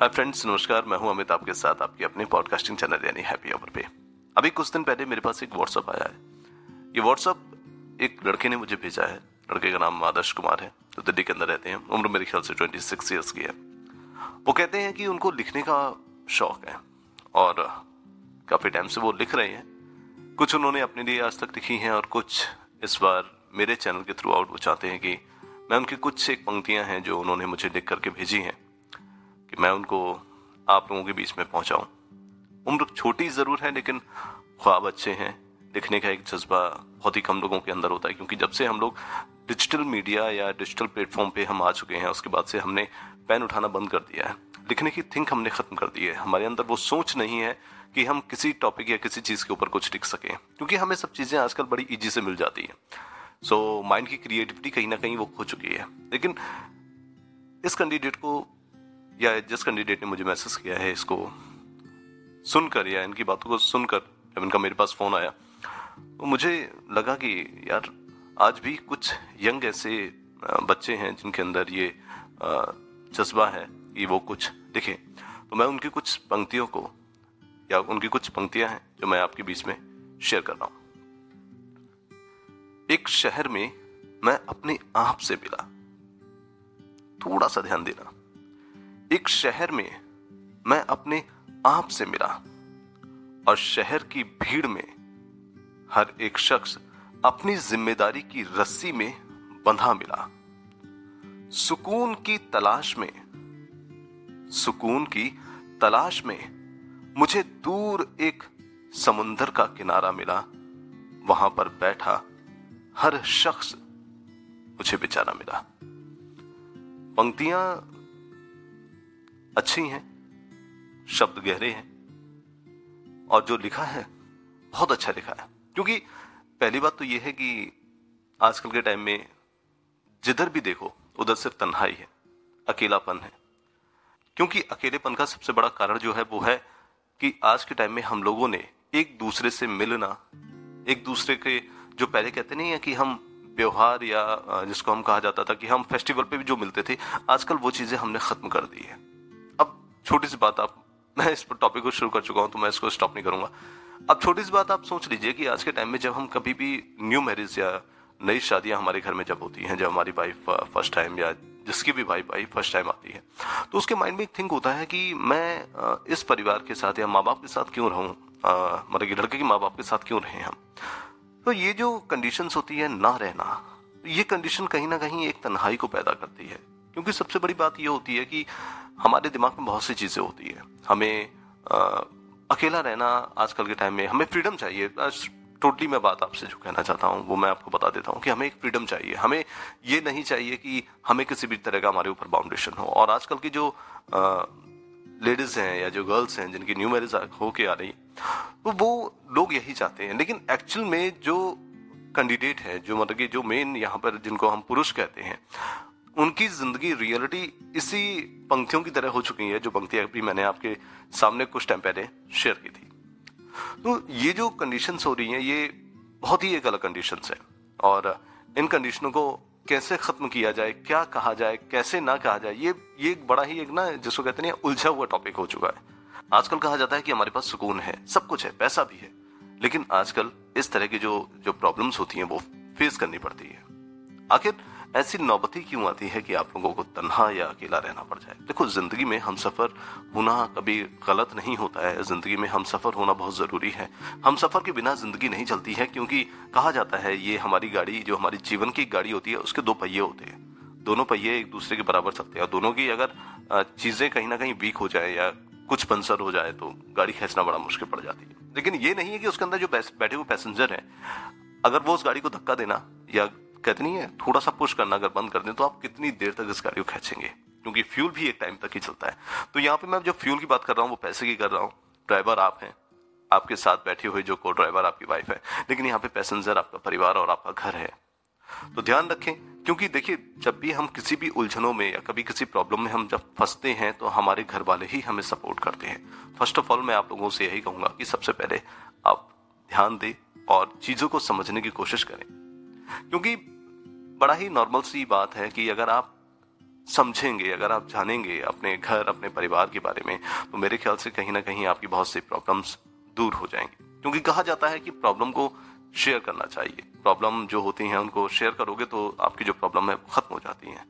Hi friends नमस्कार। मैं हूँ अमित, आपके साथ आपके अपने पॉडकास्टिंग चैनल यानी हैप्पी अवर पे। अभी कुछ दिन पहले मेरे पास एक व्हाट्सअप आया है। ये व्हाट्सअप एक लड़के ने मुझे भेजा है। लड़के का नाम आदर्श कुमार है। तो दिल्ली के अंदर रहते हैं। उम्र मेरे ख्याल से ट्वेंटी सिक्स ईयर्स की है। वो कहते हैं कि उनको लिखने का शौक है। और काफ़ी टाइम से वो लिख रहे हैं। कुछ उन्होंने अपने लिए आज तक लिखी हैं और कुछ इस बार मेरे चैनल के थ्रू आउट वो चाहते हैं कि मैं उनकी कुछ एक पंक्तियाँ हैं जो उन्होंने मुझे लिख करके भेजी हैं। कि मैं उनको, आप लोगों के बीच में पहुंचाऊं। उम्र छोटी ज़रूर है, लेकिन ख्वाब अच्छे हैं। लिखने का एक जज्बा बहुत ही कम लोगों के अंदर होता है, क्योंकि जब से हम लोग डिजिटल मीडिया या डिजिटल प्लेटफॉर्म पे हम आ चुके हैं, उसके बाद से हमने पेन उठाना बंद कर दिया है। लिखने की थिंक हमने ख़त्म कर दी है। हमारे अंदर वो सोच नहीं है कि हम किसी टॉपिक या किसी चीज़ के ऊपर कुछ लिख सकें, क्योंकि हमें सब चीज़ें आजकल बड़ी ईजी से मिल जाती हैं। सो माइंड की क्रिएटिविटी कहीं ना कहीं वो खो चुकी है। लेकिन इस कैंडिडेट को या जिस कैंडिडेट ने मुझे मैसेज किया है इसको सुनकर या इनकी बातों को सुनकर जब इनका मेरे पास फ़ोन आया तो मुझे लगा कि यार, आज भी कुछ यंग ऐसे बच्चे हैं जिनके अंदर ये जज्बा है कि वो कुछ दिखे तो मैं उनकी कुछ पंक्तियों को, या उनकी कुछ पंक्तियाँ हैं जो मैं आपके बीच में शेयर कर रहा हूँ। एक शहर में मैं अपने आप से मिला। थोड़ा सा ध्यान देना। एक शहर में मैं अपने आप से मिला और शहर की भीड़ में हर एक शख्स अपनी ज़िम्मेदारी की रस्सी में बंधा मिला। सुकून की तलाश में, सुकून की तलाश में मुझे दूर एक समुंदर का किनारा मिला। वहाँ पर बैठा हर शख्स मुझे बेचारा मिला। पंक्तियाँ अच्छी हैं, शब्द गहरे हैं, और जो लिखा है, बहुत अच्छा लिखा है। क्योंकि पहली बात तो यह है कि आजकल के टाइम में जिधर भी देखो, उधर सिर्फ़ तन्हाई है, अकेलापन है। क्योंकि अकेलेपन का सबसे बड़ा कारण जो है, वो है कि आज के टाइम में हम लोगों ने एक दूसरे से मिलना, एक दूसरे के, जो पहले कहते नहीं है कि हम व्यवहार या, जिसको हम कहा जाता था कि हम फेस्टिवल पे भी जो मिलते थे, आजकल वो चीज़ें हमने खत्म कर दी है। छोटी सी बात आप, मैं इस टॉपिक को शुरू कर चुका हूँ तो मैं इसको स्टॉप नहीं करूँगा। अब छोटी सी बात आप सोच लीजिए कि आज के टाइम में जब हम कभी भी न्यू मैरिज या नई शादियाँ हमारे घर में जब होती हैं, जब हमारी वाइफ फ़र्स्ट टाइम या जिसकी भी वाइफ आई फ़र्स्ट टाइम आती है तो उसके माइंड में एक थिंक होता है कि मैं इस परिवार के साथ या माँ बाप के साथ क्यों रहूँ? मतलब कि लड़के के माँ बाप के साथ क्यों रहे हम? तो ये जो कंडीशंस होती है ना रहना, ये कंडीशन कहीं ना कहीं एक तन्हाई को पैदा करती है। क्योंकि सबसे बड़ी बात यह होती है कि हमारे दिमाग में बहुत सी चीज़ें होती है। हमें आ, अकेला रहना आजकल के टाइम में हमें फ्रीडम चाहिए। टोटली मैं बात आपसे जो कहना चाहता हूँ वो मैं आपको बता देता हूँ कि हमें एक फ्रीडम चाहिए। हमें ये नहीं चाहिए कि हमें किसी भी तरह का हमारे ऊपर बाउंडेशन हो। और आजकल की जो लेडीज़ हैं या जो गर्ल्स हैं जिनकी न्यू मैरिज होके आ रही तो वो लोग यही चाहते हैं। लेकिन एक्चुअल में जो कैंडिडेट है जो मतलब कि जो मेन यहाँ पर जिनको हम पुरुष कहते हैं उनकी ज़िंदगी रियलिटी इसी पंक्तियों की तरह हो चुकी है, जो पंक्तियाँ अभी मैंने आपके सामने कुछ टाइम पहले शेयर की थी। तो ये जो कंडीशंस हो रही हैं, ये बहुत ही एक अलग कंडीशंस है। और इन कंडीशनों को कैसे खत्म किया जाए, क्या कहा जाए, कैसे ना कहा जाए, ये ये एक बड़ा ही एक ना, जिसको कहते हैं उलझा हुआ टॉपिक हो चुका है। आजकल कहा जाता है कि हमारे पास सुकून है, सब कुछ है, पैसा भी है। लेकिन आजकल इस तरह की जो जो प्रॉब्लम्स होती हैं, वो फेस करनी पड़ती है। आखिर ऐसी नौबती क्यों आती है कि आप लोगों को तन्हा या अकेला रहना पड़ जाए? देखो, ज़िंदगी में हम सफ़र होना कभी गलत नहीं होता है। ज़िंदगी में हम सफ़र होना बहुत ज़रूरी है। हम सफ़र के बिना ज़िंदगी नहीं चलती है, क्योंकि कहा जाता है, ये हमारी गाड़ी, जो हमारी जीवन की गाड़ी होती है, उसके दो पहिए होते हैं। दोनों पहिए एक दूसरे के बराबर चलते हैं। दोनों की अगर चीज़ें कहीं ना कहीं वीक हो जाए या कुछ पंसर हो जाए तो गाड़ी खींचना बड़ा मुश्किल पड़ जाती है। लेकिन ये नहीं है कि उसके अंदर जो बैठे हुए पैसेंजर हैं, अगर वो उस गाड़ी को धक्का देना या कहते नहीं है। थोड़ा सा पुश करना अगर बंद कर दें तो आप कितनी देर तक इस गाड़ी को खींचेंगे? क्योंकि फ्यूल भी एक टाइम तक ही चलता है। तो यहाँ पे मैं जो फ्यूल की बात कर रहा हूँ, वो पैसे की कर रहा हूँ। ड्राइवर आप हैं। आपके साथ बैठे हुए जो को ड्राइवर आपकी वाइफ है। लेकिन यहाँ पे पैसेंजर आपका परिवार और आपका घर है। तो ध्यान रखें, क्योंकि देखिए, जब भी हम किसी भी उलझनों में या कभी किसी प्रॉब्लम में हम जब फंसते हैं तो हमारे घर वाले ही हमें सपोर्ट करते हैं। फ़र्स्ट ऑफ़ ऑल मैं आप लोगों से यही कहूँगा कि सबसे पहले आप ध्यान दें और चीज़ों को समझने की कोशिश करें। क्योंकि बड़ा ही नॉर्मल सी बात है कि अगर आप समझेंगे, अगर आप जानेंगे अपने घर, अपने परिवार के बारे में तो मेरे ख्याल से कहीं ना कहीं आपकी बहुत सी प्रॉब्लम्स दूर हो जाएँगे। क्योंकि कहा जाता है कि प्रॉब्लम को शेयर करना चाहिए। प्रॉब्लम जो होती हैं, उनको शेयर करोगे तो आपकी जो प्रॉब्लम है, वो खत्म हो जाती हैं।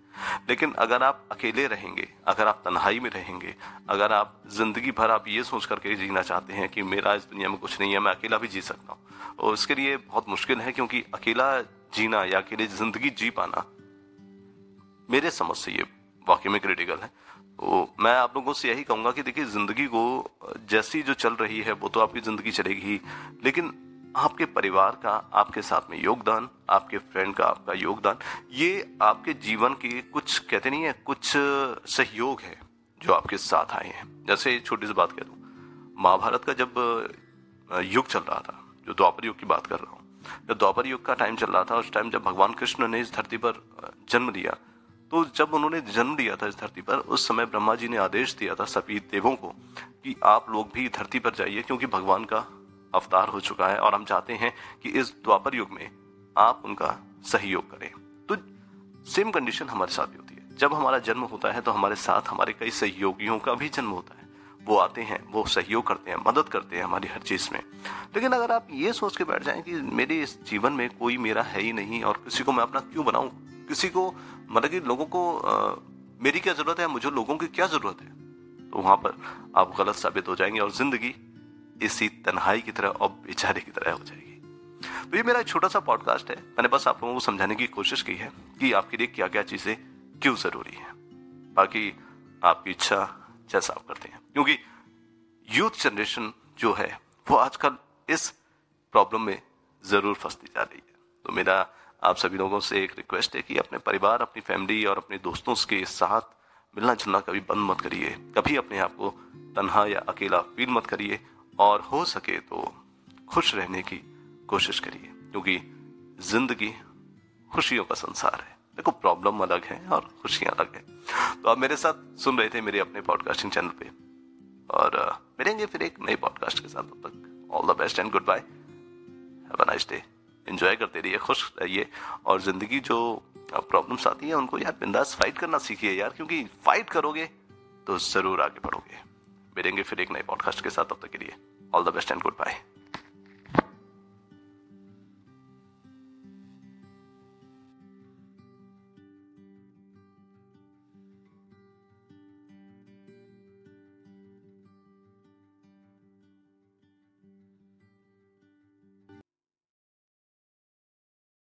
लेकिन अगर आप अकेले रहेंगे, अगर आप तन्हाई में रहेंगे, अगर आप ज़िंदगी भर आप ये सोच करके जीना चाहते हैं कि मेरा इस दुनिया में कुछ नहीं है, मैं अकेला भी जी सकता हूँ और इसके लिए बहुत मुश्किल है, क्योंकि अकेला जीना या अकेले ज़िंदगी जी पाना, मेरे समझ से ये वाकई में क्रिटिकल है। तो मैं आप लोगों से यही कहूँगा कि देखिए, ज़िंदगी को जैसी जो चल रही है, वो तो आपकी ज़िंदगी चलेगी लेकिन आपके परिवार का, आपके साथ में योगदान, आपके फ्रेंड का, आपका योगदान, ये आपके जीवन के कुछ, कहते नहीं है, कुछ सहयोग है जो आपके साथ आए हैं। जैसे छोटी सी बात कह दू, महाभारत का जब युग चल रहा था, जो द्वापर युग की बात कर रहा हूँ जब द्वापर युग का टाइम चल रहा था, उस टाइम जब भगवान कृष्ण ने इस धरती पर जन्म लिया तो जब उन्होंने जन्म लिया था इस धरती पर, उस समय ब्रह्मा जी ने आदेश दिया था सभी देवों को कि आप लोग भी धरती पर जाइए क्योंकि भगवान का अवतार हो चुका है और हम चाहते हैं कि इस द्वापर युग में आप उनका सहयोग करें। तो सेम कंडीशन हमारे साथ भी होती है। जब हमारा जन्म होता है तो हमारे साथ हमारे कई सहयोगियों का भी जन्म होता है। वो आते हैं वो सहयोग करते हैं मदद करते हैं हमारी हर चीज़ में। लेकिन अगर आप ये सोच के बैठ जाएँ कि मेरे इस जीवन में कोई मेरा है ही नहीं और किसी को मैं अपना क्यों बनाऊँ? किसी को मतलब कि लोगों को आ, मेरी क्या ज़रूरत है? मुझे लोगों की क्या ज़रूरत है? तो वहाँ पर आप गलत साबित हो जाएँगे और ज़िंदगी इसी तन्हाई की तरह और बेचारे की तरह हो जाएगी। तो ये मेरा एक छोटा सा पॉडकास्ट है। मैंने बस आप लोगों को समझाने की कोशिश की है कि आपके लिए क्या क्या चीज़ें क्यों ज़रूरी है? बाकी आपकी इच्छा जैसा आप करते हैं। क्योंकि यूथ जनरेशन जो है, वो आजकल इस प्रॉब्लम में ज़रूर फंसती जा रही है। तो मेरा आप सभी लोगों से एक रिक्वेस्ट है कि अपने परिवार, अपनी फैमिली और अपने दोस्तों के साथ मिलना जुलना कभी बंद मत करिए। कभी अपने आप को तनहा या अकेला फील मत करिए और हो सके तो खुश रहने की कोशिश करिए। क्योंकि ज़िंदगी खुशियों का संसार है। देखो प्रॉब्लम अलग है और खुशियाँ अलग है। तो आप मेरे साथ सुन रहे थे मेरे अपने पॉडकास्टिंग चैनल पे। और मिलेंगे फिर एक नए पॉडकास्ट के साथ। तब तक all the best and goodbye have a nice day enjoy करते रहिए, खुश रहिए। और ज़िंदगी जो प्रॉब्लम्स आती है, उनको यार बिंदास फाइट करना सीखिए यार, क्योंकि फाइट करोगे तो ज़रूर आगे बढ़ोगे। मिलेंगे फिर एक नए पॉडकास्ट के साथ। तब तक के लिए all the best and goodbye